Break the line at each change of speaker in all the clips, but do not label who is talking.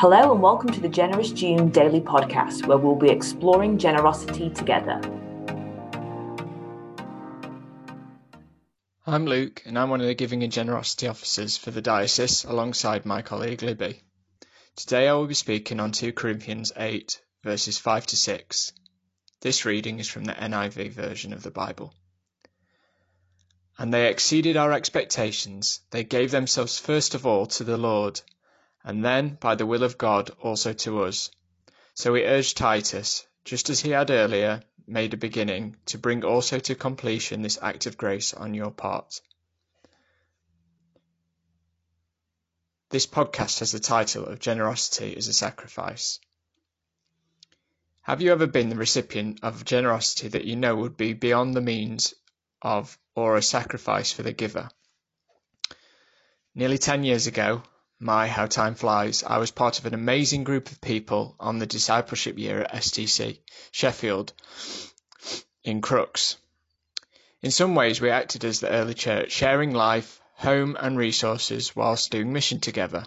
Hello, and welcome to the Generous June Daily Podcast, where we'll be exploring generosity together.
I'm Luke, and I'm one of the Giving and Generosity Officers for the Diocese alongside my colleague Libby. Today I will be speaking on 2 Corinthians 8, verses 5 to 6. This reading is from the NIV version of the Bible. And they exceeded our expectations. They gave themselves first of all to the Lord and then, by the will of God, also to us. So we urge Titus, just as he had earlier made a beginning, to bring also to completion this act of grace on your part. This podcast has the title of Generosity as a Sacrifice. Have you ever been the recipient of generosity that you know would be beyond the means of or a sacrifice for the giver? Nearly 10 years ago, my, how time flies. I was part of an amazing group of people on the discipleship year at STC, Sheffield, in Crookes. In some ways, we acted as the early church, sharing life, home, and resources whilst doing mission together.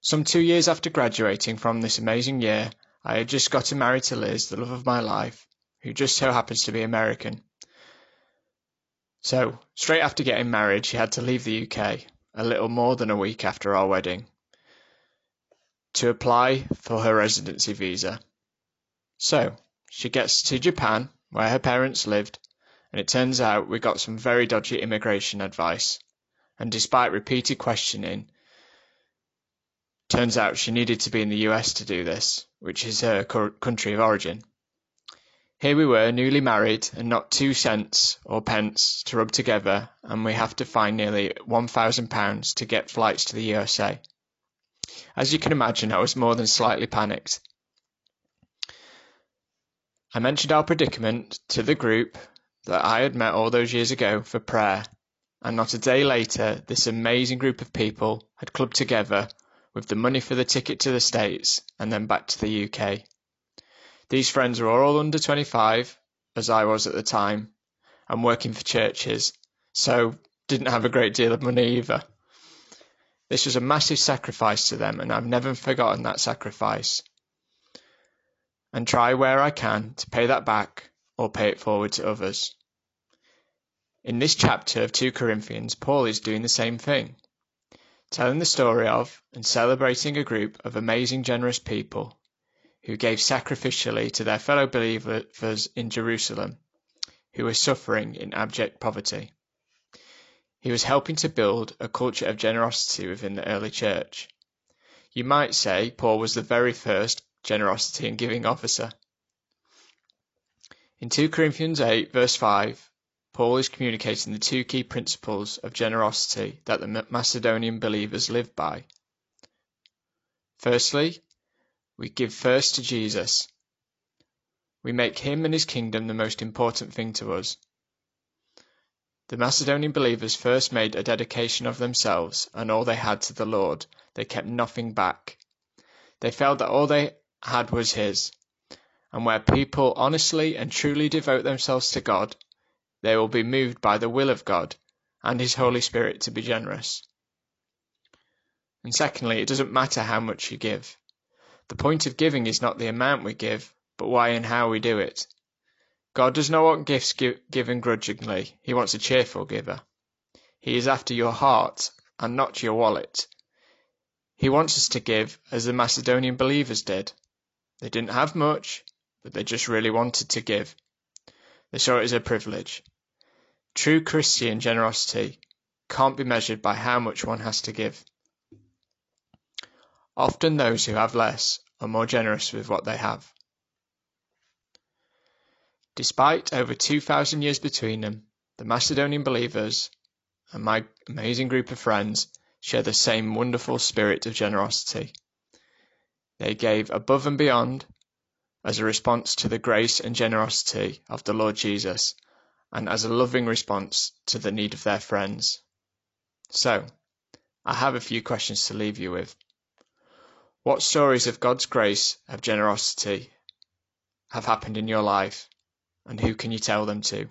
Some two years after graduating from this amazing year, I had just gotten married to Liz, the love of my life, who just so happens to be American. So, straight after getting married, she had to leave the UK a little more than a week after our wedding, to apply for her residency visa. So, she gets to Japan, where her parents lived, and it turns out we got some very dodgy immigration advice. And despite repeated questioning, turns out she needed to be in the US to do this, which is her country of origin. Here we were, newly married, and not two cents or pence to rub together, and we have to find nearly one thousand pounds to get flights to the USA. As you can imagine, I was more than slightly panicked. I mentioned our predicament to the group that I had met all those years ago for prayer, and not a day later, this amazing group of people had clubbed together with the money for the ticket to the States and then back to the UK. These friends were all under 25, as I was at the time, and working for churches, so didn't have a great deal of money either. This was a massive sacrifice to them, and I've never forgotten that sacrifice. And try where I can to pay that back or pay it forward to others. In this chapter of 2 Corinthians, Paul is doing the same thing, telling the story of and celebrating a group of amazing, generous people who gave sacrificially to their fellow believers in Jerusalem, who were suffering in abject poverty. He was helping to build a culture of generosity within the early church. You might say Paul was the very first generosity and giving officer. In 2 Corinthians 8, verse 5, Paul is communicating the two key principles of generosity that the Macedonian believers lived by. Firstly, we give first to Jesus. We make him and his kingdom the most important thing to us. The Macedonian believers first made a dedication of themselves and all they had to the Lord. They kept nothing back. They felt that all they had was His. And where people honestly and truly devote themselves to God, they will be moved by the will of God and His Holy Spirit to be generous. And secondly, it doesn't matter how much you give. The point of giving is not the amount we give, but why and how we do it. God does not want gifts given grudgingly, He wants a cheerful giver. He is after your heart and not your wallet. He wants us to give as the Macedonian believers did. They didn't have much, but they just really wanted to give. They saw it as a privilege. True Christian generosity can't be measured by how much one has to give. Often those who have less are more generous with what they have. Despite over 2,000 years between them, the Macedonian believers and my amazing group of friends share the same wonderful spirit of generosity. They gave above and beyond as a response to the grace and generosity of the Lord Jesus and as a loving response to the need of their friends. So, I have a few questions to leave you with. What stories of God's grace, of generosity, have happened in your life, and who can you tell them to?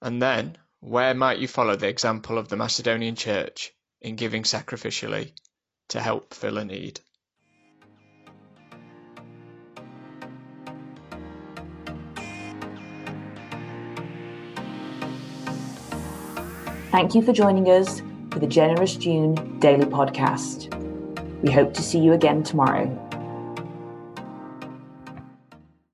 And then, where might you follow the example of the Macedonian Church in giving sacrificially to help fill a need?
Thank you for joining us for the Generous June Daily Podcast. We hope to see you again tomorrow.